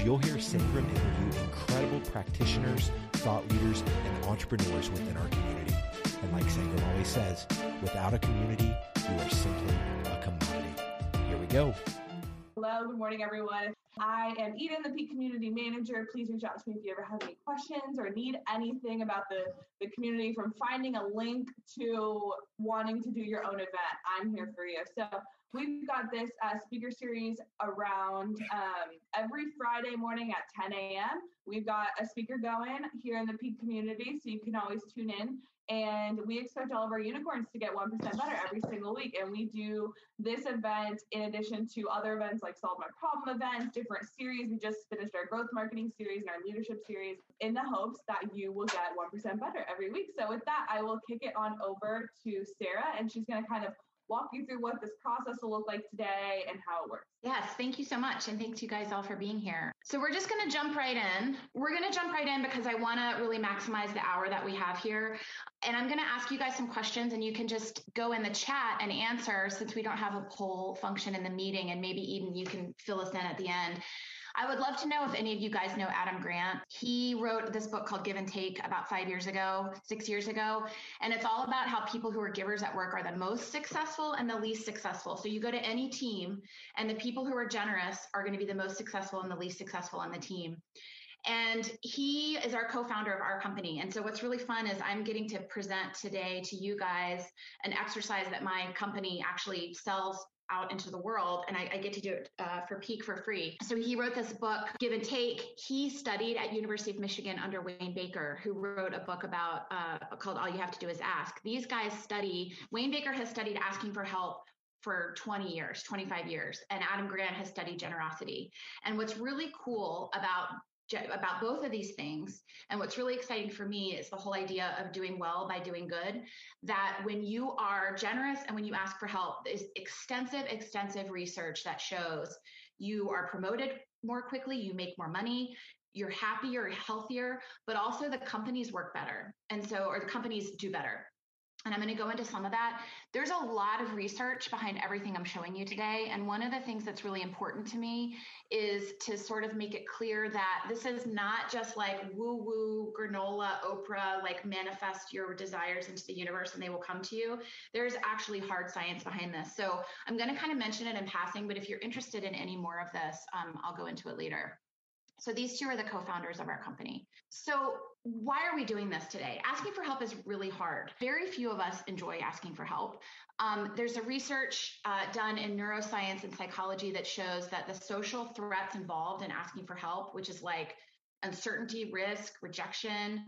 you'll hear Sangram interview incredible practitioners, thought leaders, and entrepreneurs within our community. And like Sangram always says, without a community, you are simply a commodity. Here we go. Hello, good morning, everyone. I am Eden, the Peak Community Manager. Please reach out to me if you ever have any questions or need anything about the, the community from finding a link to wanting to do your own event. I'm here for you. So we've got this uh, speaker series around um, every Friday morning at 10 a.m. We've got a speaker going here in the Peak community, so you can always tune in. And we expect all of our unicorns to get 1% better every single week. And we do this event in addition to other events like Solve My Problem events, different series. We just finished our growth marketing series and our leadership series in the hopes that you will get 1% better every week. So, with that, I will kick it on over to Sarah, and she's going to kind of walk you through what this process will look like today and how it works. Yes, thank you so much. And thanks you guys all for being here. So we're just going to jump right in. We're going to jump right in because I want to really maximize the hour that we have here. And I'm going to ask you guys some questions and you can just go in the chat and answer since we don't have a poll function in the meeting. And maybe Eden, you can fill us in at the end. I would love to know if any of you guys know Adam Grant. He wrote this book called Give and Take about five years ago, six years ago. And it's all about how people who are givers at work are the most successful and the least successful. So you go to any team, and the people who are generous are going to be the most successful and the least successful on the team. And he is our co founder of our company. And so, what's really fun is I'm getting to present today to you guys an exercise that my company actually sells out into the world and I, I get to do it uh, for peak for free. So he wrote this book give and take. He studied at university of michigan under wayne baker who wrote a book about uh, called all you have to do is ask. These guys study wayne baker has studied asking for help for 20 years 25 years and adam grant has studied generosity. And what's really cool about about both of these things. And what's really exciting for me is the whole idea of doing well by doing good. That when you are generous and when you ask for help, there's extensive, extensive research that shows you are promoted more quickly, you make more money, you're happier, healthier, but also the companies work better. And so, or the companies do better and I'm going to go into some of that. There's a lot of research behind everything I'm showing you today. And one of the things that's really important to me is to sort of make it clear that this is not just like woo woo, granola, Oprah, like manifest your desires into the universe and they will come to you. There's actually hard science behind this. So I'm going to kind of mention it in passing, but if you're interested in any more of this, um, I'll go into it later. So these two are the co-founders of our company. So why are we doing this today? Asking for help is really hard. Very few of us enjoy asking for help. Um, there's a research uh, done in neuroscience and psychology that shows that the social threats involved in asking for help, which is like uncertainty, risk, rejection,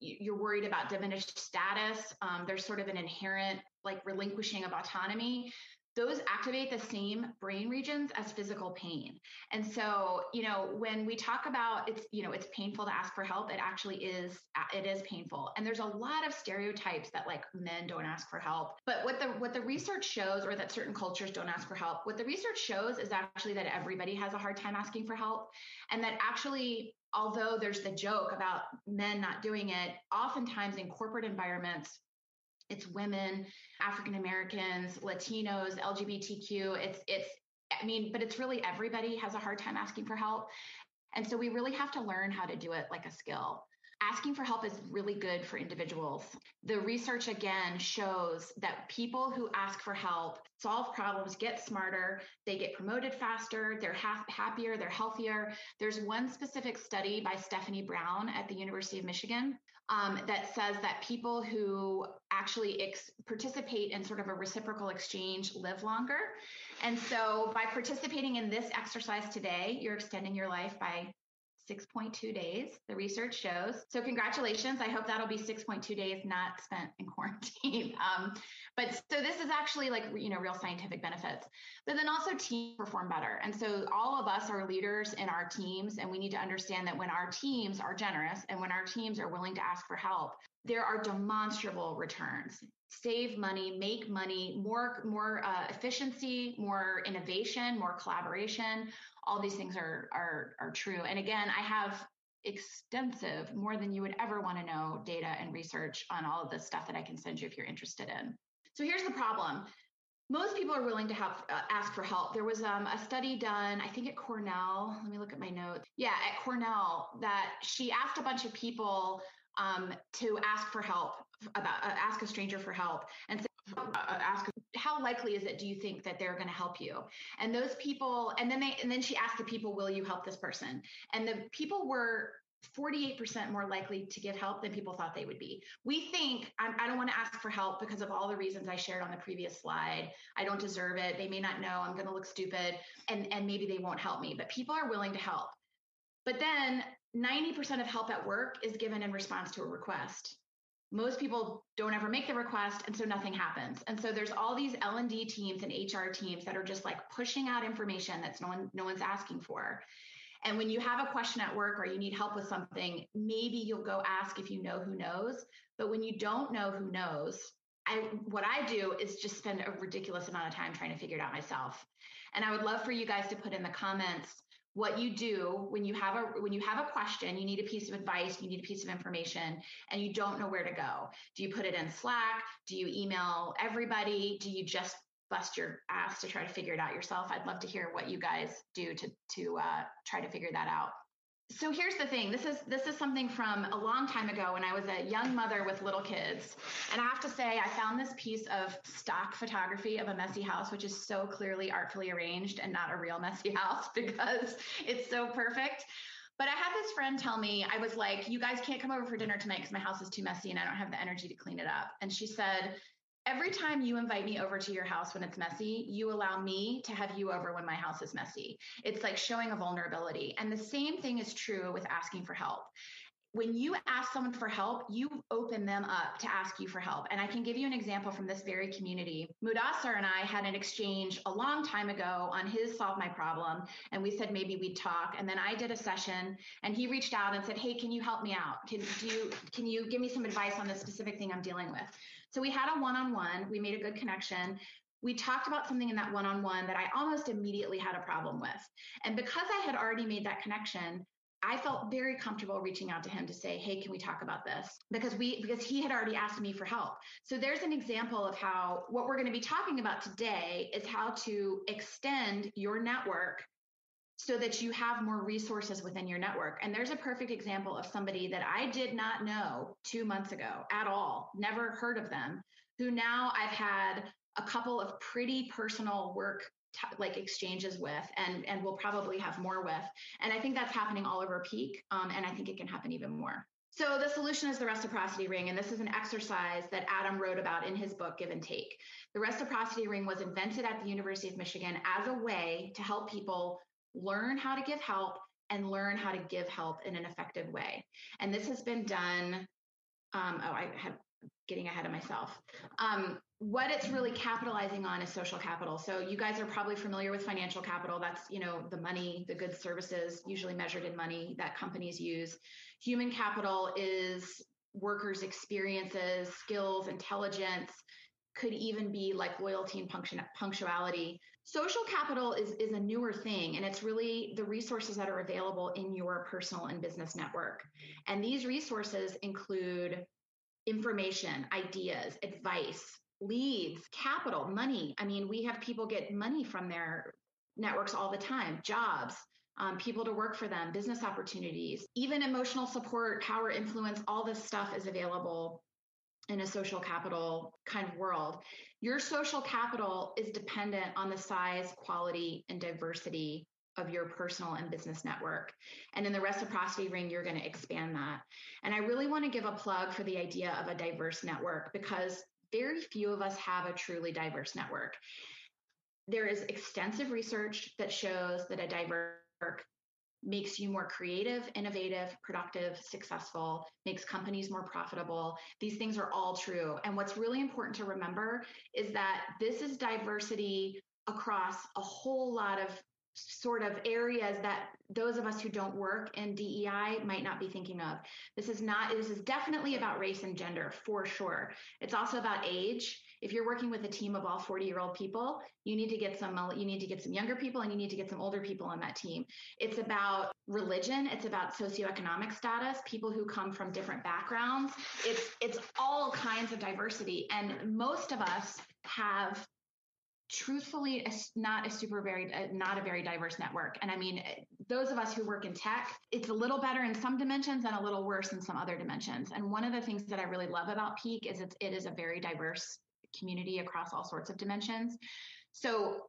you're worried about diminished status. Um, there's sort of an inherent like relinquishing of autonomy those activate the same brain regions as physical pain. And so, you know, when we talk about it's, you know, it's painful to ask for help, it actually is uh, it is painful. And there's a lot of stereotypes that like men don't ask for help. But what the what the research shows or that certain cultures don't ask for help, what the research shows is actually that everybody has a hard time asking for help and that actually although there's the joke about men not doing it, oftentimes in corporate environments it's women, African Americans, Latinos, LGBTQ. It's it's I mean, but it's really everybody has a hard time asking for help. And so we really have to learn how to do it like a skill asking for help is really good for individuals. The research again shows that people who ask for help solve problems, get smarter, they get promoted faster, they're ha- happier, they're healthier. There's one specific study by Stephanie Brown at the University of Michigan um, that says that people who actually ex- participate in sort of a reciprocal exchange live longer. And so by participating in this exercise today, you're extending your life by 6.2 days, the research shows. So, congratulations. I hope that'll be 6.2 days not spent in quarantine. Um, but so, this is actually like, you know, real scientific benefits. But then also, teams perform better. And so, all of us are leaders in our teams, and we need to understand that when our teams are generous and when our teams are willing to ask for help, there are demonstrable returns save money, make money, more more uh, efficiency, more innovation, more collaboration. All these things are are are true. And again, I have extensive, more than you would ever want to know, data and research on all of this stuff that I can send you if you're interested in. So here's the problem. Most people are willing to have uh, ask for help. There was um, a study done, I think at Cornell. Let me look at my notes. Yeah, at Cornell, that she asked a bunch of people um, to ask for help about uh, ask a stranger for help and uh, Uh, uh, ask how likely is it do you think that they're going to help you and those people and then they and then she asked the people will you help this person and the people were 48% more likely to get help than people thought they would be. We think, I'm, I do not want to ask for help because of all the reasons I shared on the previous slide. I don't deserve it. They may not know. I'm going to look stupid and, and maybe they won't help me, but people are willing to help. But then 90% of help at work is given in response to a request most people don't ever make the request and so nothing happens. And so there's all these l&d teams and hr teams that are just like pushing out information that's no one no one's asking for. And when you have a question at work or you need help with something maybe you'll go ask if you know who knows. But when you don't know who knows I, what I do is just spend a ridiculous amount of time trying to figure it out myself. And I would love for you guys to put in the comments what you do when you have a when you have a question you need a piece of advice you need a piece of information and you don't know where to go. Do you put it in slack? Do you email everybody? Do you just bust your ass to try to figure it out yourself? I'd love to hear what you guys do to to uh, try to figure that out so here's the thing. This is this is something from a long time ago when i was a young mother with little kids. And i have to say i found this piece of stock photography of a messy house which is so clearly artfully arranged and not a real messy house because it's so perfect. But i had this friend tell me i was like you guys can't come over for dinner tonight because my house is too messy and i don't have the energy to clean it up. And she said every time you invite me over to your house when it's messy, you allow me to have you over when my house is messy. It's like showing a vulnerability. And the same thing is true with asking for help. When you ask someone for help, you open them up to ask you for help. And I can give you an example from this very community. Mudassar and I had an exchange a long time ago on his Solve My Problem. And we said maybe we'd talk. And then I did a session and he reached out and said, Hey, can you help me out? Can do you can you give me some advice on this specific thing I'm dealing with? So we had a one on one, we made a good connection. We talked about something in that one on one that I almost immediately had a problem with. And because I had already made that connection, I felt very comfortable reaching out to him to say, "Hey, can we talk about this?" Because we because he had already asked me for help. So there's an example of how what we're going to be talking about today is how to extend your network so that you have more resources within your network. And there's a perfect example of somebody that I did not know two months ago at all, never heard of them, who now I've had a couple of pretty personal work t- like exchanges with and and we'll probably have more with. And i think that's happening all over peak um, and i think it can happen even more. So the solution is the reciprocity ring and this is an exercise that adam wrote about in his book give and take. The reciprocity ring was invented at the university of michigan as a way to help people learn how to give help and learn how to give help in an effective way. And this has been done. Um, oh, I had getting ahead of myself. Um, what it's really capitalizing on is social capital. So you guys are probably familiar with financial capital. That's you know the money, the goods, services, usually measured in money that companies use. Human capital is workers' experiences, skills, intelligence, could even be like loyalty and punctuality. Social capital is, is a newer thing, and it's really the resources that are available in your personal and business network. And these resources include information, ideas, advice, leads, capital, money. I mean, we have people get money from their networks all the time, jobs, um, people to work for them, business opportunities, even emotional support, power, influence, all this stuff is available in a social capital kind of world. Your social capital is dependent on the size, quality, and diversity of your personal and business network. And in the reciprocity ring, you're going to expand that. And I really want to give a plug for the idea of a diverse network because very few of us have a truly diverse network. There is extensive research that shows that a diverse makes you more creative, innovative, productive, successful, makes companies more profitable. These things are all true. And what's really important to remember is that this is diversity across a whole lot of sort of areas that those of us who don't work in DEI might not be thinking of. This is not, this is definitely about race and gender for sure. It's also about age. If you're working with a team of all 40 year old people, you need to get some you need to get some younger people and you need to get some older people on that team. It's about religion, it's about socioeconomic status, people who come from different backgrounds. It's it's all kinds of diversity and most of us have truthfully not a super very uh, not a very diverse network and i mean those of us who work in tech it's a little better in some dimensions and a little worse in some other dimensions and one of the things that i really love about peak is it's, it is a very diverse community across all sorts of dimensions so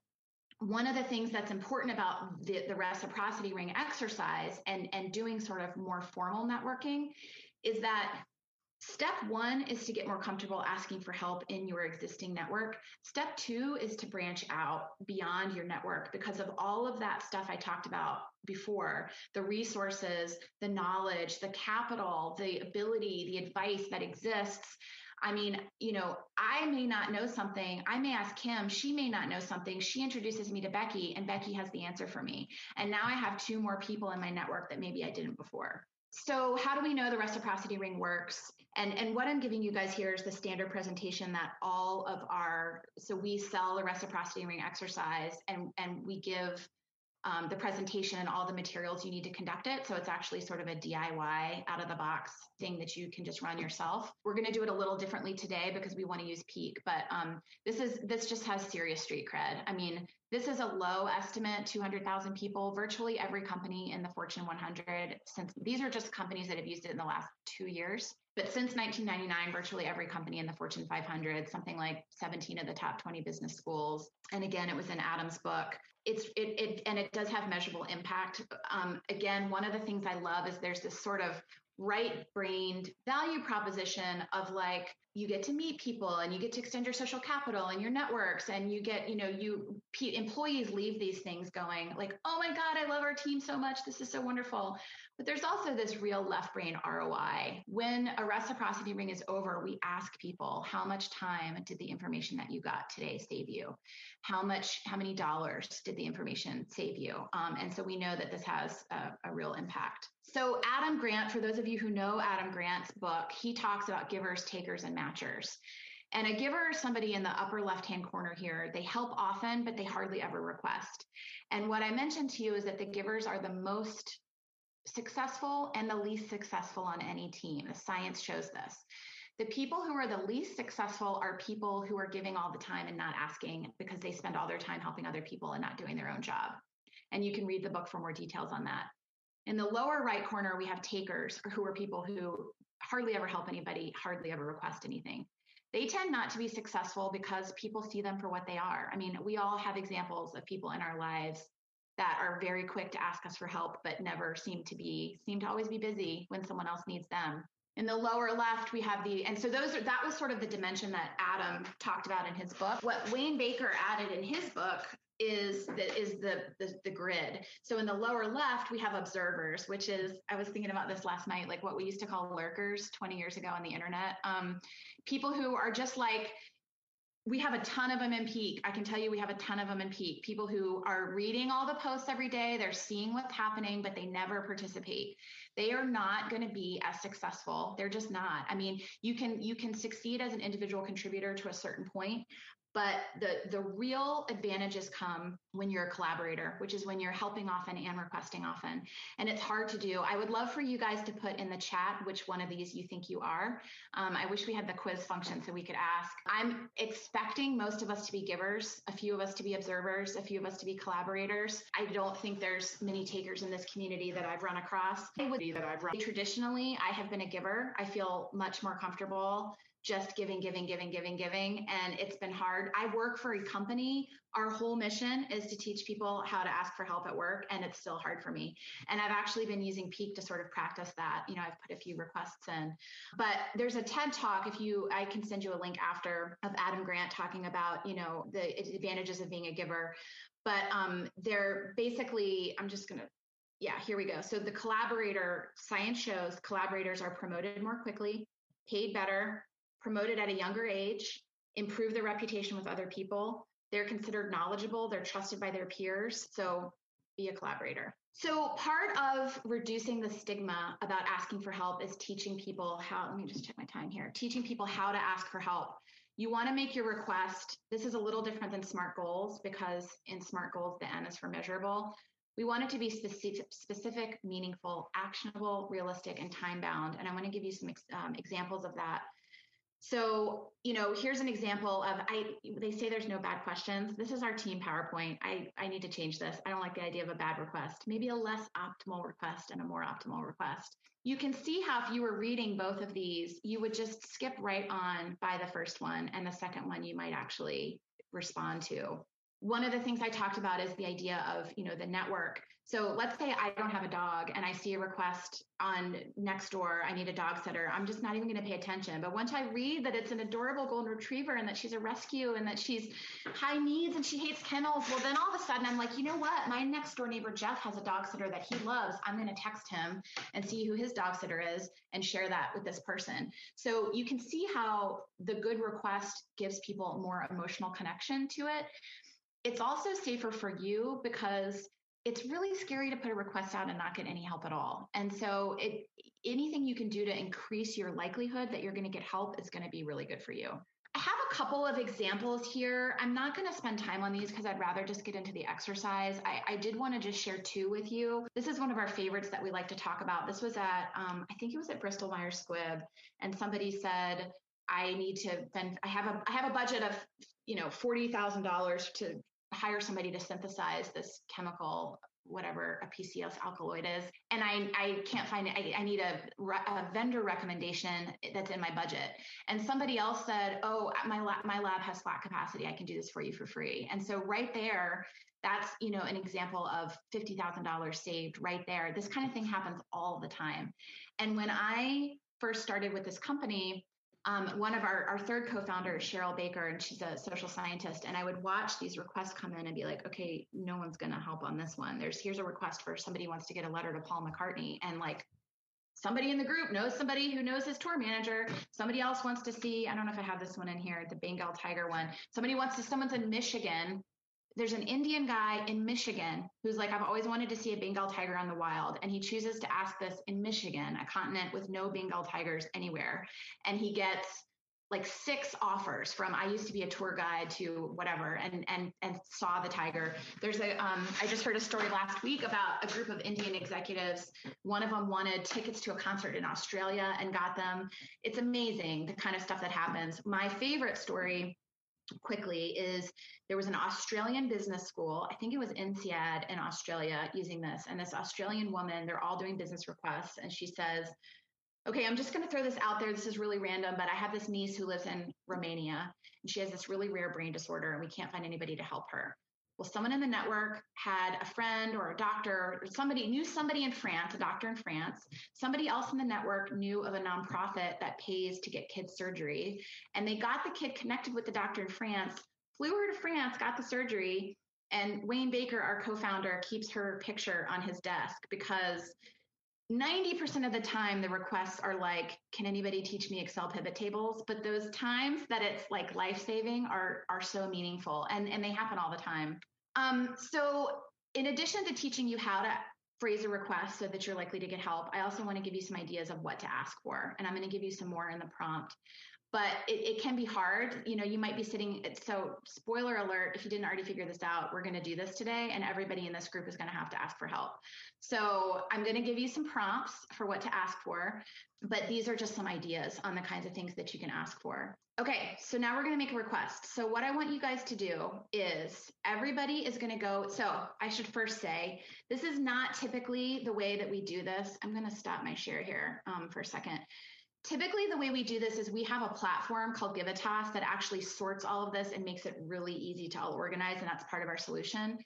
one of the things that's important about the, the reciprocity ring exercise and, and doing sort of more formal networking is that Step one is to get more comfortable asking for help in your existing network. Step two is to branch out beyond your network because of all of that stuff I talked about before the resources, the knowledge, the capital, the ability, the advice that exists. I mean, you know, I may not know something. I may ask Kim. She may not know something. She introduces me to Becky, and Becky has the answer for me. And now I have two more people in my network that maybe I didn't before. So how do we know the reciprocity ring works? And, and what I'm giving you guys here is the standard presentation that all of our, so we sell the reciprocity ring exercise and, and we give um, the presentation and all the materials you need to conduct it. So it's actually sort of a DIY out of the box thing that you can just run yourself. We're going to do it a little differently today because we want to use peak, but um, this is this just has serious street cred. I mean, this is a low estimate, 200,000 people, virtually every company in the Fortune 100 since these are just companies that have used it in the last 2 years. But since 1999, virtually every company in the Fortune 500, something like 17 of the top 20 business schools. And again, it was in Adam's book. It's it, it and it does have measurable impact. Um, again, one of the things I love is there's this sort of right brained value proposition of like you get to meet people and you get to extend your social capital and your networks and you get you know you employees leave these things going like oh my god i love our team so much. This is so wonderful. But there's also this real left brain roi when a reciprocity ring is over we ask people how much time did the information that you got today save you? How much how many dollars did the information save you? Um, and so we know that this has a, a real impact so adam grant for those of you who know adam grant's book he talks about givers takers and matchers. And a giver is somebody in the upper left hand corner here. They help often, but they hardly ever request. And what I mentioned to you is that the givers are the most successful and the least successful on any team. The science shows this. The people who are the least successful are people who are giving all the time and not asking because they spend all their time helping other people and not doing their own job. And you can read the book for more details on that. In the lower right corner, we have takers, who are people who hardly ever help anybody, hardly ever request anything. They tend not to be successful because people see them for what they are. I mean, we all have examples of people in our lives that are very quick to ask us for help, but never seem to be, seem to always be busy when someone else needs them. In the lower left, we have the, and so those are, that was sort of the dimension that Adam talked about in his book. What Wayne Baker added in his book is the is the, the, the grid. So in the lower left we have observers, which is I was thinking about this last night, like what we used to call lurkers 20 years ago on the internet. Um, people who are just like we have a ton of them in peak. I can tell you we have a ton of them in peak. People who are reading all the posts every day, they're seeing what's happening, but they never participate. They are not going to be as successful. They're just not. I mean, you can you can succeed as an individual contributor to a certain point, but the, the real advantages come when you're a collaborator, which is when you're helping often and requesting often. And it's hard to do. I would love for you guys to put in the chat which one of these you think you are. Um, I wish we had the quiz function so we could ask. I'm expecting most of us to be givers, a few of us to be observers, a few of us to be collaborators. I don't think there's many takers in this community that I've run across. I would that I've run. Traditionally, I have been a giver. I feel much more comfortable just giving, giving, giving, giving, giving. And it's been hard. I work for a company. Our whole mission is to teach people how to ask for help at work. And it's still hard for me. And I've actually been using Peak to sort of practice that. You know, I've put a few requests in. But there's a TED talk, if you, I can send you a link after of Adam Grant talking about, you know, the advantages of being a giver. But um, they're basically, I'm just going to yeah, here we go. So the collaborator science shows collaborators are promoted more quickly, paid better, promoted at a younger age, improve their reputation with other people. They're considered knowledgeable, they're trusted by their peers. So be a collaborator. So, part of reducing the stigma about asking for help is teaching people how, let me just check my time here, teaching people how to ask for help You want to make your request. This is a little different than SMART goals because in SMART goals, the N is for measurable. We want it to be specific, specific meaningful, actionable, realistic, and time bound. And I want to give you some um, examples of that so, you know, here's an example of I they say there's no bad questions. This is our team PowerPoint. I, I need to change this. I don't like the idea of a bad request. Maybe a less optimal request and a more optimal request. You can see how if you were reading both of these, you would just skip right on by the first one and the second one you might actually respond to one of the things I talked about is the idea of, you know, the network. So let's say I don't have a dog and I see a request on Nextdoor, I need a dog sitter. I'm just not even going to pay attention. But once I read that it's an adorable golden retriever and that she's a rescue and that she's high needs and she hates kennels, well, then all of a sudden I'm like, you know what? My next door neighbor Jeff has a dog sitter that he loves. I'm going to text him and see who his dog sitter is and share that with this person. So you can see how the good request gives people more emotional connection to it. It's also safer for you because it's really scary to put a request out and not get any help at all. And so it anything you can do to increase your likelihood that you're going to get help is going to be really good for you. I have a couple of examples here. I'm not going to spend time on these because I'd rather just get into the exercise. I, I did want to just share two with you. This is one of our favorites that we like to talk about. This was at, um, I think it was at Bristol Myers Squibb, and somebody said, I need to spend, I have a, I have a budget of, you know, $40,000 to hire somebody to synthesize this chemical whatever a PCS alkaloid is, and I, I can't find it. I, I need a, a, vendor recommendation that's in my budget. And somebody else said, "Oh, my lab, my lab has flat capacity. I can do this for you for free." And so right there, that's you know an example of fifty thousand dollars saved right there. This kind of thing happens all the time. And when I first started with this company, um, one of our, our third co-founder is Cheryl Baker, and she's a social scientist. And I would watch these requests come in and be like, okay, no one's going to help on this one. There's here's a request for somebody wants to get a letter to Paul McCartney, and like somebody in the group knows somebody who knows his tour manager. Somebody else wants to see. I don't know if I have this one in here, the Bengal tiger one. Somebody wants to. Someone's in Michigan there's an Indian guy in Michigan who's like, I've always wanted to see a Bengal tiger on the wild. And he chooses to ask this in Michigan, a continent with no Bengal tigers anywhere. And he gets like six offers from I used to be a tour guide to whatever and and and saw the tiger. There's a um, I just heard a story last week about a group of Indian executives. One of them wanted tickets to a concert in Australia and got them. It's amazing the kind of stuff that happens. My favorite story quickly is there was an Australian business school. I think it was INSEAD in Australia using this. And this Australian woman, they're all doing business requests. And she says, Okay, I'm just going to throw this out there. This is really random, but I have this niece who lives in Romania and she has this really rare brain disorder and we can't find anybody to help her. Well, someone in the network had a friend or a doctor or somebody knew somebody in France, a doctor in France. Somebody else in the network knew of a nonprofit that pays to get kids surgery. And they got the kid connected with the doctor in France, flew her to France, got the surgery. And Wayne Baker, our co founder, keeps her picture on his desk because 90% of the time the requests are like can anybody teach me excel pivot tables? But those times that it's like life saving are are so meaningful and and they happen all the time. Um, so in addition to teaching you how to phrase a request so that you're likely to get help i also want to give you some ideas of what to ask for and i'm going to give you some more in the prompt but it, it, can be hard. You know, you might be sitting. So, spoiler alert, if you didn't already figure this out, we're going to do this today, and everybody in this group is going to have to ask for help. So, I'm going to give you some prompts for what to ask for, but these are just some ideas on the kinds of things that you can ask for. Okay, so now we're going to make a request. So, what I want you guys to do is everybody is going to go. So, I should first say this is not typically the way that we do this. I'm going to stop my share here um, for a second typically the way we do this is we have a platform called Givitas that actually sorts all of this and makes it really easy to all organize, and that's part of our solution.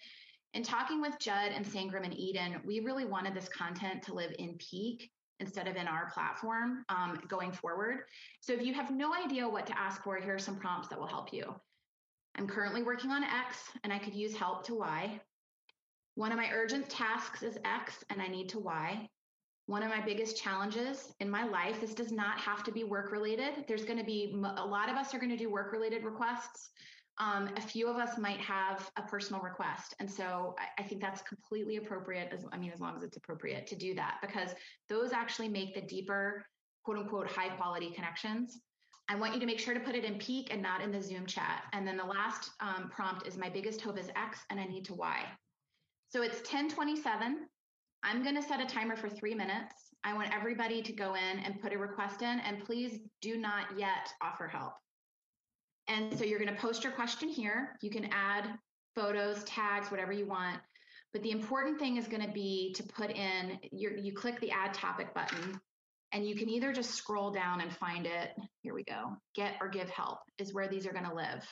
In talking with Judd and Sangram and Eden, we really wanted this content to live in Peak instead of in our platform um, going forward. So if you have no idea what to ask for, here are some prompts that will help you. I'm currently working on X and I could use help to Y. One of my urgent tasks is X and I need to Y one of my biggest challenges in my life this does not have to be work related there's going to be a lot of us are going to do work related requests um, a few of us might have a personal request and so I, I think that's completely appropriate as i mean as long as it's appropriate to do that because those actually make the deeper quote unquote high quality connections I want you to make sure to put it in peak and not in the Zoom chat. And then the last um, prompt is my biggest hope is X and I need to Y. So it's 1027. I'm going to set a timer for three minutes. I want everybody to go in and put a request in, and please do not yet offer help. And so you're going to post your question here. You can add photos, tags, whatever you want. But the important thing is going to be to put in your, you click the add topic button and you can either just scroll down and find it. Here we go. Get or give help is where these are going to live.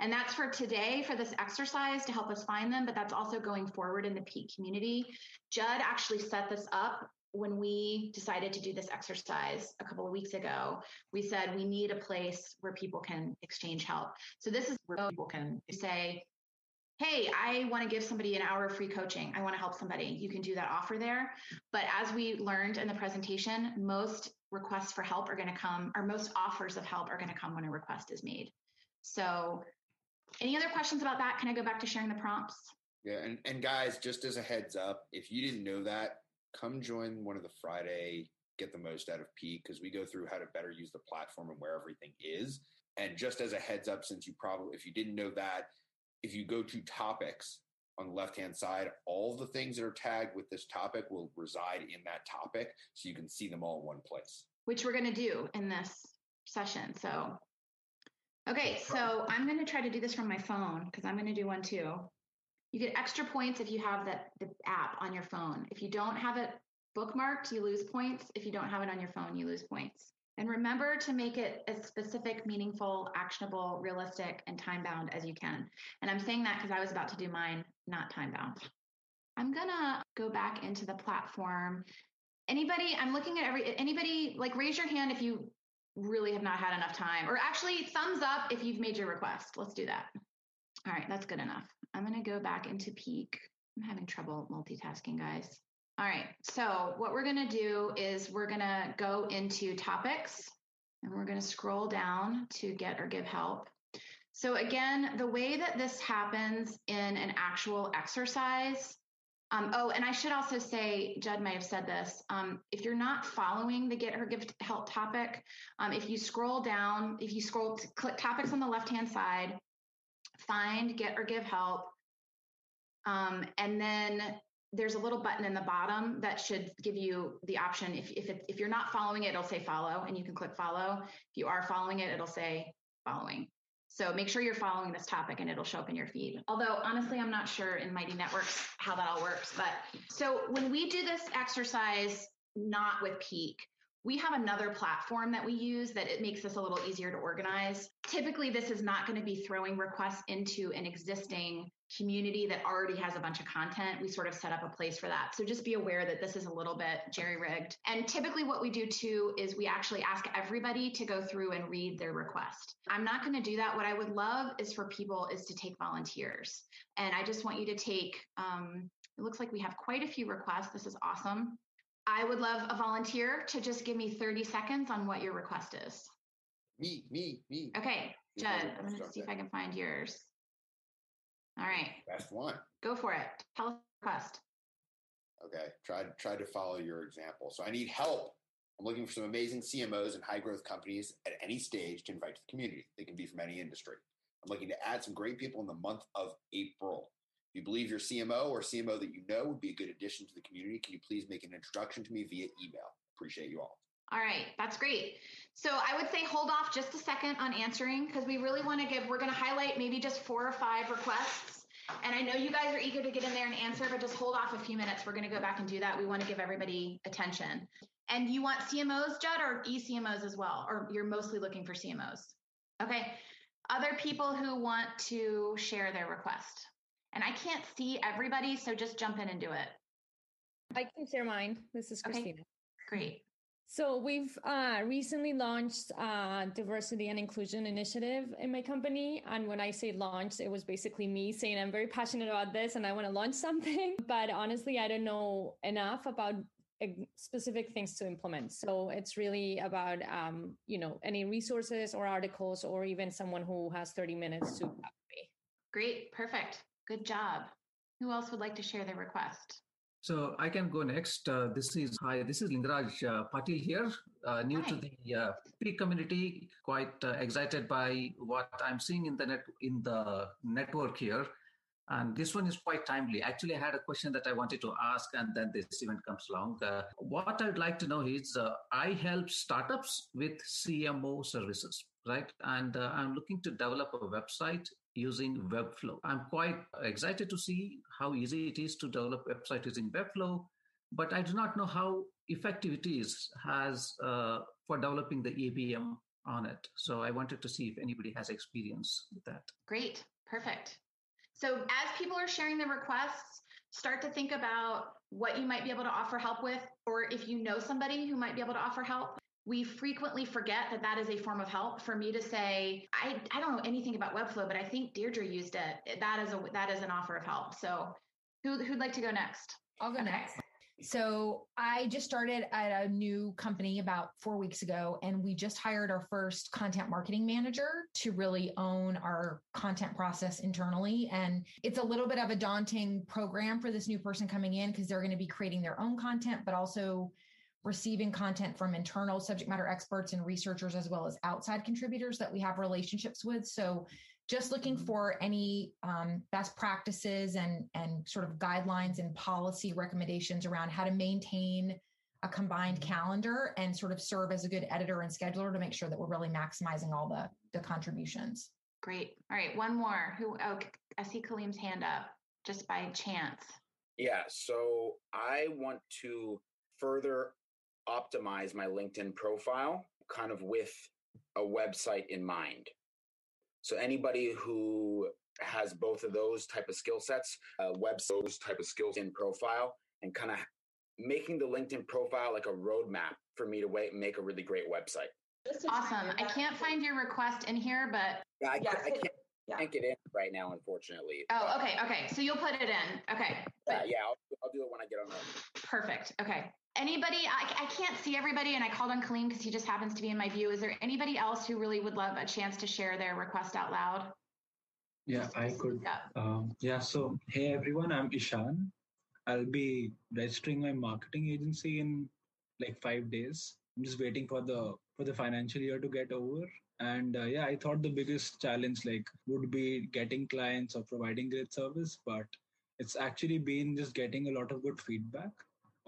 And that's for today for this exercise to help us find them, but that's also going forward in the peak community. Judd actually set this up when we decided to do this exercise a couple of weeks ago. We said we need a place where people can exchange help. So this is where people can say, hey, I want to give somebody an hour of free coaching. I want to help somebody. You can do that offer there. But as we learned in the presentation, most requests for help are going to come, or most offers of help are going to come when a request is made. So, any other questions about that? Can I go back to sharing the prompts? Yeah, and, and guys, just as a heads up, if you didn't know that, come join one of the Friday Get the Most Out of Peak because we go through how to better use the platform and where everything is. And just as a heads up, since you probably, if you didn't know that, if you go to topics on the left hand side, all the things that are tagged with this topic will reside in that topic so you can see them all in one place. Which we're going to do in this session. So, okay, so I'm going to try to do this from my phone because I'm going to do one too. You get extra points if you have that the app on your phone. If you don't have it bookmarked, you lose points. If you don't have it on your phone, you lose points. And remember to make it as specific, meaningful, actionable, realistic, and time bound as you can. And I'm saying that because I was about to do mine, not time bound. I'm gonna go back into the platform. Anybody, I'm looking at every, anybody, like raise your hand if you really have not had enough time, or actually thumbs up if you've made your request. Let's do that. All right, that's good enough. I'm gonna go back into peak. I'm having trouble multitasking, guys. All right, so what we're gonna do is we're gonna go into topics and we're gonna scroll down to get or give help. So again, the way that this happens in an actual exercise, um, oh, and I should also say, Judd might have said this, um, if you're not following the get or give help topic, um, if you scroll down, if you scroll to click topics on the left-hand side, find get or give help, um, and then there's a little button in the bottom that should give you the option. If, if, it, if you're not following it, it'll say follow and you can click follow. If you are following it, it'll say following. So make sure you're following this topic and it'll show up in your feed. Although honestly, I'm not sure in Mighty Networks how that all works. But so when we do this exercise, not with Peak, we have another platform that we use that it makes this a little easier to organize. Typically, this is not going to be throwing requests into an existing community that already has a bunch of content. We sort of set up a place for that. So just be aware that this is a little bit jerry rigged. And typically, what we do too is we actually ask everybody to go through and read their request. I'm not going to do that. What I would love is for people is to take volunteers. And I just want you to take, um, it looks like we have quite a few requests. This is awesome. I would love a volunteer to just give me 30 seconds on what your request is. Me, me, me. Okay, Judd, I'm going to see if I can find yours. All right. Best one. Go for it. Tell us request. Okay. Try, try to follow your example. So I need help. I'm looking for some amazing CMOs and high growth companies at any stage to invite to the community. They can be from any industry. I'm looking to add some great people in the month of April. You believe your CMO or CMO that you know would be a good addition to the community, can you please make an introduction to me via email? Appreciate you all. All right, that's great. So I would say hold off just a second on answering because we really want to give, we're going to highlight maybe just four or five requests. And I know you guys are eager to get in there and answer, but just hold off a few minutes. We're going to go back and do that. We want to give everybody attention. And you want CMOs, Judd, or eCMOs as well? Or you're mostly looking for CMOs? Okay. Other people who want to share their request. And I can't see everybody, so just jump in and do it. I can share mine. This is Christina. Okay. Great. So we've uh, recently launched a diversity and inclusion initiative in my company. And when I say launched, it was basically me saying I'm very passionate about this and I want to launch something. But honestly, I don't know enough about specific things to implement. So it's really about um, you know any resources or articles or even someone who has 30 minutes to talk to me. Great, perfect. Good job. Who else would like to share their request? So I can go next. Uh, this is hi. This is Lingaraj uh, Patil here, uh, new Hi. to the uh, Peak community. Quite uh, excited by what I'm seeing in the net in the network here, and this one is quite timely. Actually, I had a question that I wanted to ask, and then this event comes along. Uh, what I'd like to know is, uh, I help startups with CMO services, right? And uh, I'm looking to develop a website using Webflow. I'm quite excited to see how easy it is to develop website using Webflow, but I do not know how effective it is has uh, for developing the ABM on it. So I wanted to see if anybody has experience with that. Great. Perfect. So as people are sharing their requests, start to think about what you might be able to offer help with, or if you know somebody who might be able to offer help. We frequently forget that that is a form of help. For me to say, I, I don't know anything about Webflow, but I think Deirdre used it. That is a that is an offer of help. So, who who'd like to go next? I'll go next. So I just started at a new company about four weeks ago, and we just hired our first content marketing manager to really own our content process internally. And it's a little bit of a daunting program for this new person coming in because they're going to be creating their own content, but also receiving content from internal subject matter experts and researchers, as well as outside contributors that we have relationships with. So just looking for any um, best practices and and sort of guidelines and policy recommendations around how to maintain a combined calendar and sort of serve as a good editor and scheduler to make sure that we're really maximizing all the the contributions. Great. All right, one more. Who? Oh, I see Kalim's hand up just by chance. Yeah, so I want to further optimize my LinkedIn profile kind of with a website in mind. So anybody who has both of those type of skill sets, uh, web those type of skills in profile, and kind of making the LinkedIn profile like a roadmap for me to wait, and make a really great website. Just to Awesome. I can't find your request in here, but Yeah, I, Yes, I can't, yeah. can't get in right now, unfortunately. oh, okay, okay. So you'll put it in. Okay. Uh, yeah, I'll, I'll do it when I get on the Perfect. Okay. Anybody, I, I can't see everybody, and I called on Kaleem because he just happens to be in my view. Is there anybody else who really would love a chance to share their request out loud? Yeah, I could. Yeah. Um, yeah, so hey everyone, I'm Ishan. I'll be registering my marketing agency in like five days. I'm just waiting for the for the financial year to get over. And uh, yeah, I thought the biggest challenge like would be getting clients or providing great service, but it's actually been just getting a lot of good feedback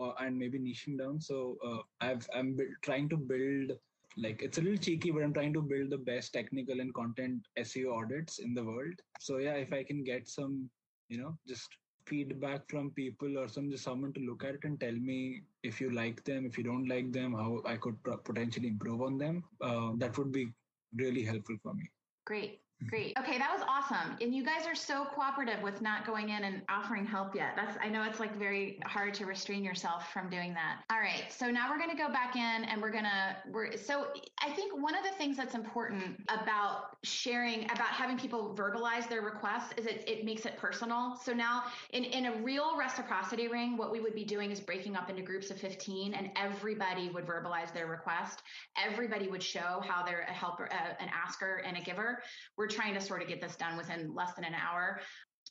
and maybe niching down. So uh, I've I'm trying to build like it's a little cheeky but i'm trying to build the best technical and content seo audits in the world so yeah if i can get some you know just feedback from people or some just someone to look at it and tell me if you like them if you don't like them how i could potentially improve on them uh, that would be really helpful for me Great. Great. Okay, that was awesome. And you guys are so cooperative with not going in and offering help yet. That's I know it's like very hard to restrain yourself from doing that. All right. So now we're going to go back in and we're going to we're so I think one of the things that's important about sharing about having people verbalize their requests is it it makes it personal. So now in in a real reciprocity ring what we would be doing is breaking up into groups of 15 and everybody would verbalize their request. Everybody would show how they're a helper, an asker and a giver we're trying to sort of get this done within less than an hour.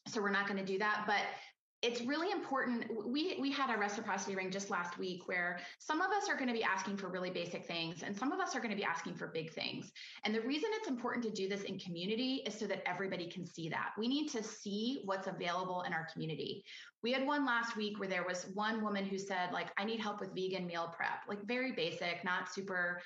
So we're not going to do that. But it's really important. We we had a reciprocity ring just last week where some of us are going to be asking for really basic things and some of us are going to be asking for big things. And the reason it's important to do this in community is so that everybody can see that. We need to see what's available in our community. We had one last week where there was one woman who said like I need help with vegan meal prep, like very basic, not super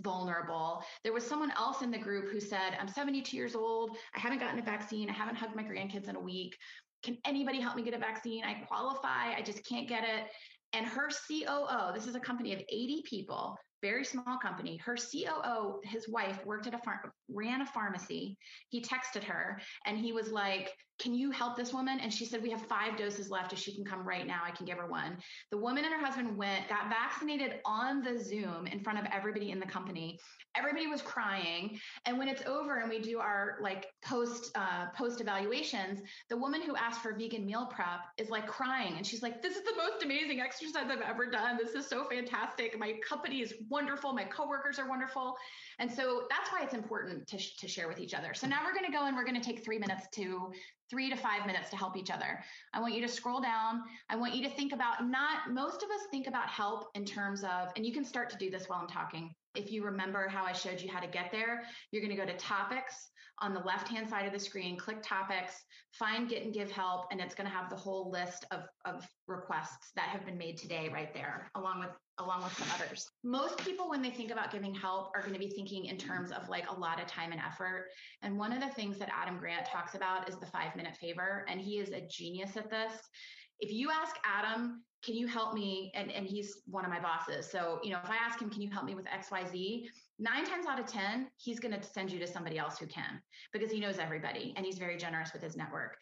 vulnerable. There was someone else in the group who said, I'm 72 years old. I haven't gotten a vaccine. I haven't hugged my grandkids in a week. Can anybody help me get a vaccine? I qualify. I just can't get it. And her COO, this is a company of 80 people, very small company. Her COO, his wife worked at a farm, ran a pharmacy. He texted her and he was like, Can you help this woman? And she said, We have five doses left. If she can come right now, I can give her one. The woman and her husband went, got vaccinated on the Zoom in front of everybody in the company. Everybody was crying. And when it's over and we do our like post uh, post evaluations, the woman who asked for vegan meal prep is like crying, and she's like, "This is the most amazing exercise I've ever done. This is so fantastic. My company is wonderful. My coworkers are wonderful." And so that's why it's important to, sh- to share with each other. So now we're going to go and we're going to take three minutes to three to five minutes to help each other. I want you to scroll down. I want you to think about not, most of us think about help in terms of, and you can start to do this while I'm talking. If you remember how I showed you how to get there, you're going to go to topics on the left hand side of the screen, click topics, find get and give help, and it's going to have the whole list of, of requests that have been made today right there, along with along with some others. Most people, when they think about giving help, are going to be thinking in terms of like a lot of time and effort. And one of the things that Adam Grant talks about is the five minute favor, and he is a genius at this. If you ask Adam, can you help me? And, and he's one of my bosses. So, you know, if I ask him, can you help me with XYZ? Nine times out of 10, he's going to send you to somebody else who can because he knows everybody and he's very generous with his network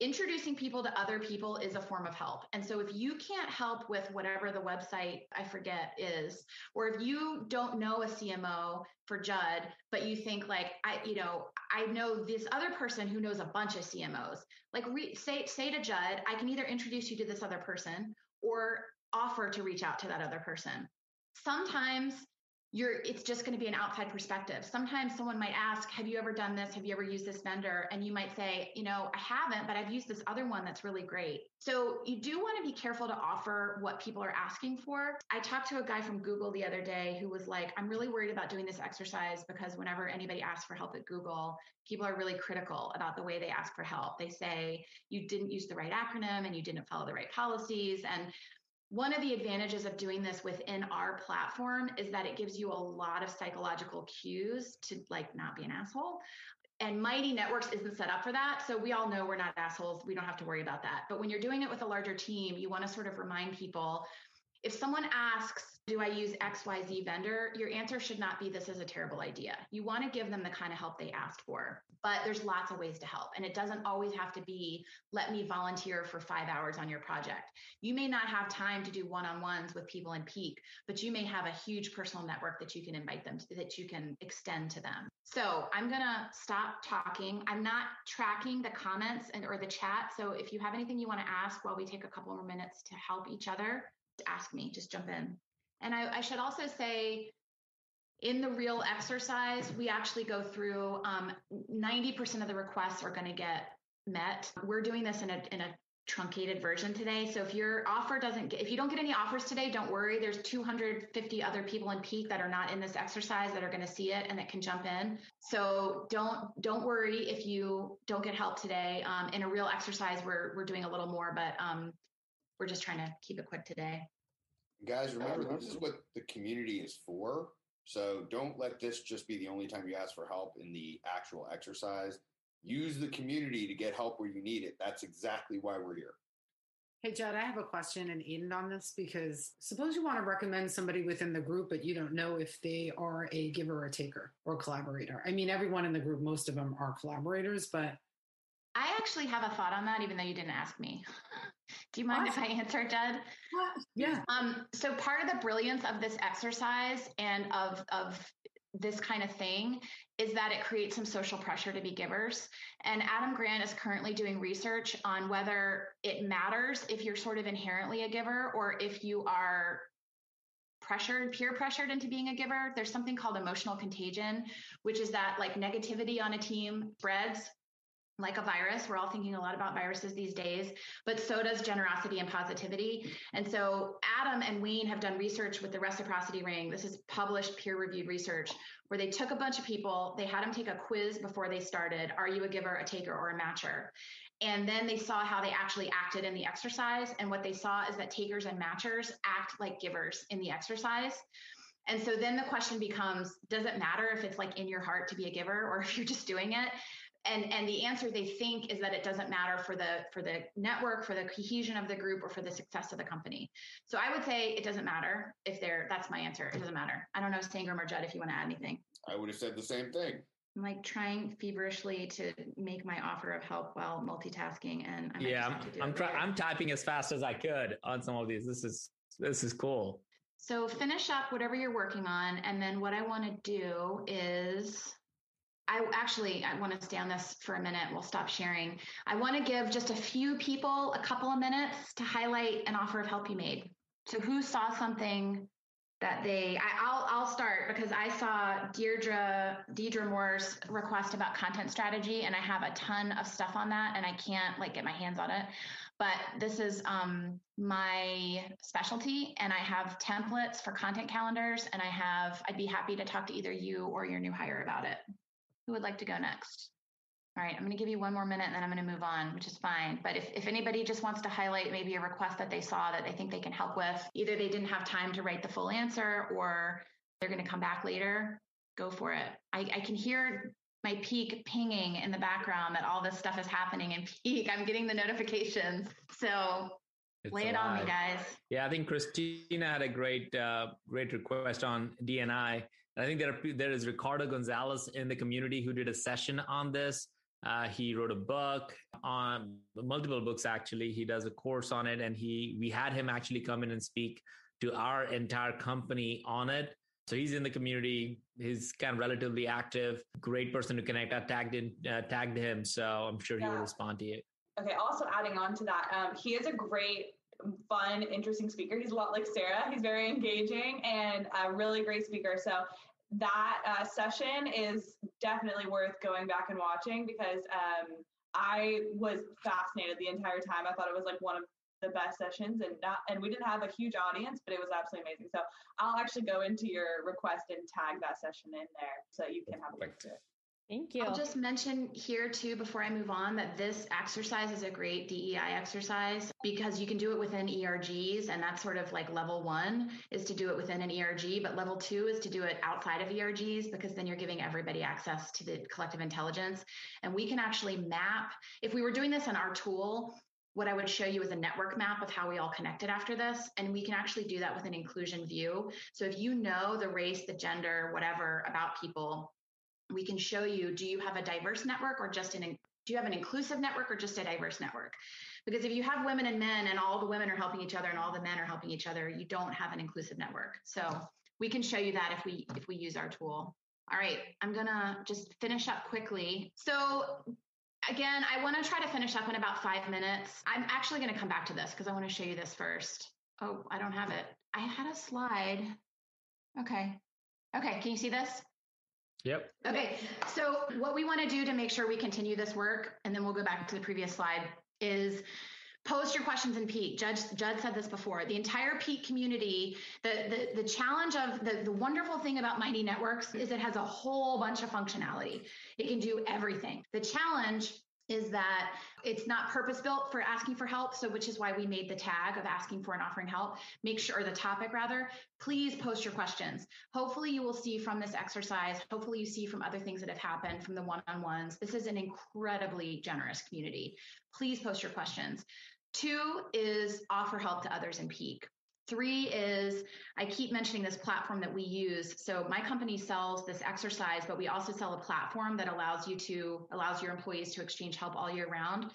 introducing people to other people is a form of help. And so if you can't help with whatever the website I forget is, or if you don't know a CMO for Judd, but you think like I, you know, I know this other person who knows a bunch of CMOs, like re- say say to Judd, I can either introduce you to this other person or offer to reach out to that other person. Sometimes you're it's just going to be an outside perspective. Sometimes someone might ask have you ever done this? Have you ever used this vendor? And you might say you know i haven't but i've used this other one that's really great. So you do want to be careful to offer what people are asking for. I talked to a guy from google the other day who was like i'm really worried about doing this exercise because whenever anybody asks for help at google people are really critical about the way they ask for help. They say you didn't use the right acronym and you didn't follow the right policies. And one of the advantages of doing this within our platform is that it gives you a lot of psychological cues to like not be an asshole. And Mighty Networks isn't set up for that. So we all know we're not assholes. We don't have to worry about that. But when you're doing it with a larger team, you want to sort of remind people if someone asks, do I use XYZ vendor? Your answer should not be, this is a terrible idea. You want to give them the kind of help they asked for, but there's lots of ways to help. And it doesn't always have to be, let me volunteer for five hours on your project. You may not have time to do one on ones with people in peak, but you may have a huge personal network that you can invite them to, that you can extend to them. So I'm going to stop talking. I'm not tracking the comments and or the chat. So if you have anything you want to ask while we take a couple more minutes to help each other, ask me, just jump in. And I, I should also say, in the real exercise, we actually go through um, 90% of the requests are going to get met. We're doing this in a, in a truncated version today. So if your offer doesn't get, if you don't get any offers today, don't worry. There's 250 other people in peak that are not in this exercise that are going to see it and that can jump in. So don't, don't worry if you don't get help today. Um, in a real exercise, we're, we're doing a little more, but um, we're just trying to keep it quick today. Guys, remember this is what the community is for. So don't let this just be the only time you ask for help in the actual exercise. Use the community to get help where you need it. That's exactly why we're here. Hey, Judd, I have a question and Eden on this because suppose you want to recommend somebody within the group, but you don't know if they are a giver or taker or collaborator. I mean, everyone in the group, most of them are collaborators, but I actually have a thought on that, even though you didn't ask me. Do you mind awesome. if I answer, Judd? Yeah. Um, so part of the brilliance of this exercise and of of this kind of thing is that it creates some social pressure to be givers. And Adam Grant is currently doing research on whether it matters if you're sort of inherently a giver or if you are pressured, peer pressured into being a giver. There's something called emotional contagion, which is that like negativity on a team spreads like a virus. We're all thinking a lot about viruses these days, but so does generosity and positivity. And so Adam and Wayne have done research with the reciprocity ring. This is published peer reviewed research where they took a bunch of people, they had them take a quiz before they started. Are you a giver, a taker, or a matcher? And then they saw how they actually acted in the exercise. And what they saw is that takers and matchers act like givers in the exercise. And so then the question becomes, does it matter if it's like in your heart to be a giver or if you're just doing it? And and the answer they think is that it doesn't matter for the for the network for the cohesion of the group or for the success of the company. So i would say it doesn't matter if they're that's my answer. It doesn't matter. I don't know sangram or judd if you want to add anything. I would have said the same thing. I'm like trying feverishly to make my offer of help while multitasking and I yeah i'm I'm, try- I'm typing as fast as i could on some of these. This is this is cool. So finish up whatever you're working on and then what i want to do is I actually I want to stay on this for a minute. We'll stop sharing. I want to give just a few people a couple of minutes to highlight an offer of help you made. So who saw something that they I, will I'll start because I saw Deirdre Deirdre Moore's request about content strategy and I have a ton of stuff on that and I can't like get my hands on it. But this is um, my specialty and I have templates for content calendars and I have I'd be happy to talk to either you or your new hire about it. Who would like to go next? All right, I'm going to give you one more minute and then I'm going to move on, which is fine. But if, if anybody just wants to highlight maybe a request that they saw that they think they can help with, either they didn't have time to write the full answer or they're going to come back later, go for it. I, I can hear my peak pinging in the background that all this stuff is happening in peak. I'm getting the notifications. So it's lay it alive. on me, guys. Yeah, I think Christina had a great, uh, great request on DNI. I think there are, there is Ricardo Gonzalez in the community who did a session on this. Uh, he wrote a book on multiple books. Actually, he does a course on it, and he we had him actually come in and speak to our entire company on it. So he's in the community. He's kind of relatively active. Great person to connect. I tagged in, uh, tagged him, so I'm sure he will respond to you. Okay. Also, adding on to that, um, he is a great fun, interesting speaker. He's a lot like Sarah. He's very engaging and a really great speaker. So that uh, session is definitely worth going back and watching because um, I was fascinated the entire time. I thought it was like one of the best sessions and not and we didn't have a huge audience but it was absolutely amazing. So i'll actually go into your request and tag that session in there so you can have a look to it Thank you. I'll just mention here too before I move on that this exercise is a great DEI exercise because you can do it within ERGs and that's sort of like level 1 is to do it within an ERG but level 2 is to do it outside of ERGs because then you're giving everybody access to the collective intelligence and we can actually map if we were doing this in our tool what I would show you is a network map of how we all connected after this. And we can actually do that with an inclusion view. So if you know the race, the gender, whatever about people, we can show you do you have a diverse network or just an do you have an inclusive network or just a diverse network? Because if you have women and men and all the women are helping each other and all the men are helping each other you don't have an inclusive network. So we can show you that if we if we use our tool. All right i'm gonna just finish up quickly. So again i want to try to finish up in about five minutes. I'm actually to come back to this because i want to show you this first. Oh i don't have it. I had a slide. Okay. Okay can you see this Yep. Okay. So what we want to do to make sure we continue this work, and then we'll go back to the previous slide, is post your questions in Peak. Judge Judd said this before. The entire Peak community, the, the the challenge of the, the wonderful thing about Mighty Networks is it has a whole bunch of functionality. It can do everything. The challenge is that it's not purpose built for asking for help. So, which is why we made the tag of asking for and offering help. Make sure, the topic rather, please post your questions. Hopefully, you will see from this exercise, hopefully, you see from other things that have happened from the one on ones. This is an incredibly generous community. Please post your questions. Two is offer help to others in peak. Three is I keep mentioning this platform that we use. So my company sells this exercise, but we also sell a platform that allows you to allows your employees to exchange help all year round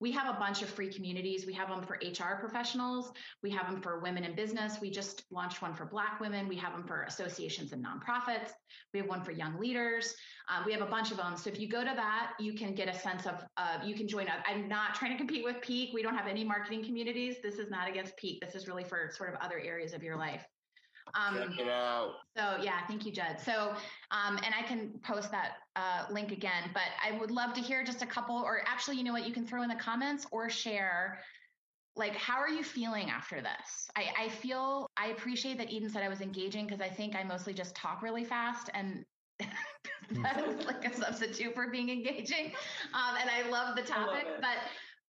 we have a bunch of free communities. We have them for HR professionals. We have them for women in business. We just launched one for Black women. We have them for associations and nonprofits. We have one for young leaders. Um, we have a bunch of them. So if you go to that, you can get a sense of, uh, you can join up. I'm not trying to compete with Peak. We don't have any marketing communities. This is not against Peak. This is really for sort of other areas of your life. Um, Check it out. So yeah, thank you, Judd. So, um, and I can post that uh, link again, but I would love to hear just a couple, or actually, you know what, you can throw in the comments or share. Like, how are you feeling after this? I, I feel I appreciate that Eden said I was engaging because I think I mostly just talk really fast and that is like a substitute for being engaging. Um, and I love the topic, love but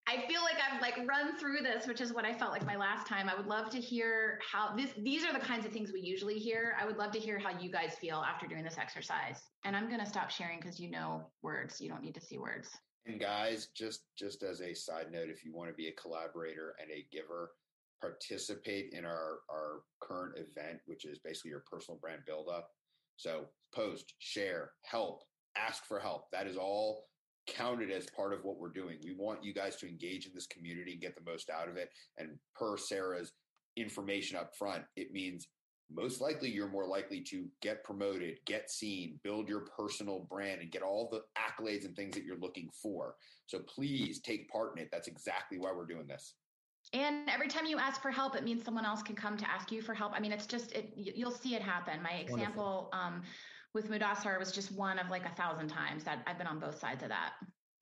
I feel like I've like run through this, which is what I felt like my last time. I would love to hear how this these are the kinds of things we usually hear. I would love to hear how you guys feel after doing this exercise. And I'm going to stop sharing cuz you know words. You don't need to see words. And guys, just just as a side note, if you want to be a collaborator and a giver, participate in our our current event, which is basically your personal brand build up. So post, share, help, ask for help. That is all counted as part of what we're doing. We want you guys to engage in this community and get the most out of it. And per Sarah's information up front, it means most likely you're more likely to get promoted, get seen, build your personal brand, and get all the accolades and things that you're looking for. So please take part in it. That's exactly why we're doing this. And every time you ask for help, it means someone else can come to ask you for help. I mean, it's just it. You'll see it happen. My example um, with Mudasar was just one of like a thousand times that I've been on both sides of that.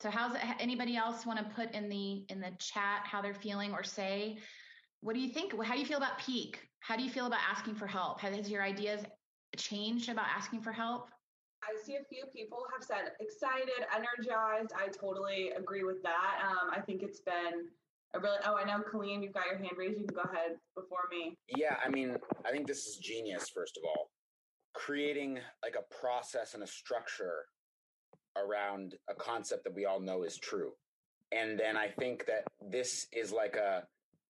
So, how's it, anybody else want to put in the in the chat how they're feeling or say what do you think? How do you feel about peak? How do you feel about asking for help? Has your ideas changed about asking for help? I see a few people have said excited, energized. I totally agree with that. Um, I think it's been a really. Oh, I know, Colleen, you've got your hand raised. You can go ahead before me. Yeah, I mean, I think this is genius. First of all, creating like a process and a structure around a concept that we all know is true, and then I think that this is like a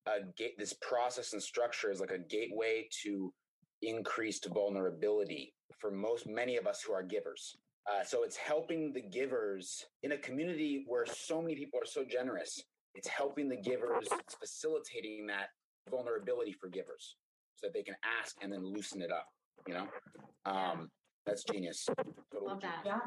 a gate. This process and structure is like a gateway to increased vulnerability for most many of us who are givers. Uh, so it's helping the givers in a community where so many people are so generous. It's helping the givers, it's facilitating that vulnerability for givers so that they can ask and then loosen it up. You know, um, that's genius. Totally Love that. Yeah.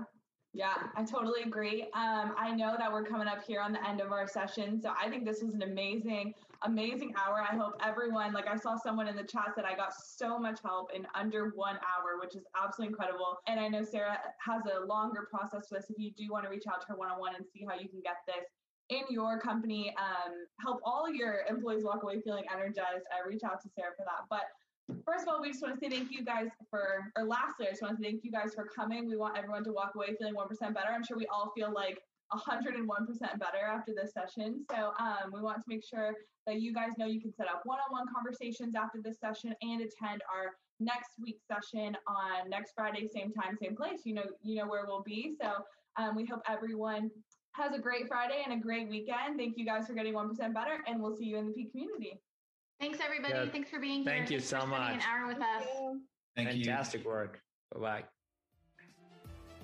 Yeah, I totally agree. Um, I know that we're coming up here on the end of our session, so I think this was an amazing, amazing hour. I hope everyone, like I saw someone in the chat said, I got so much help in under one hour, which is absolutely incredible. And I know Sarah has a longer process for this. If you do want to reach out to her one on one and see how you can get this in your company, um, help all your employees walk away feeling energized, I reach out to Sarah for that. But First of all, we just want to say thank you guys for, or lastly, I just want to thank you guys for coming. We want everyone to walk away feeling 1% better. I'm sure we all feel like 101% better after this session. So um, we want to make sure that you guys know you can set up one-on-one conversations after this session and attend our next week's session on next Friday, same time, same place. You know, you know where we'll be. So um, we hope everyone has a great Friday and a great weekend. Thank you guys for getting 1% better, and we'll see you in the Peak community. Thanks, everybody. Yeah. Thanks for being here. Thank you so much. An hour with us. Thank Fantastic you. Fantastic work. Bye bye.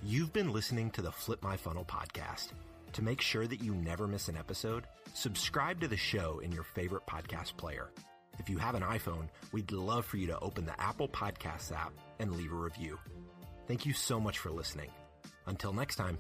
You've been listening to the Flip My Funnel podcast. To make sure that you never miss an episode, subscribe to the show in your favorite podcast player. If you have an iPhone, we'd love for you to open the Apple Podcasts app and leave a review. Thank you so much for listening. Until next time.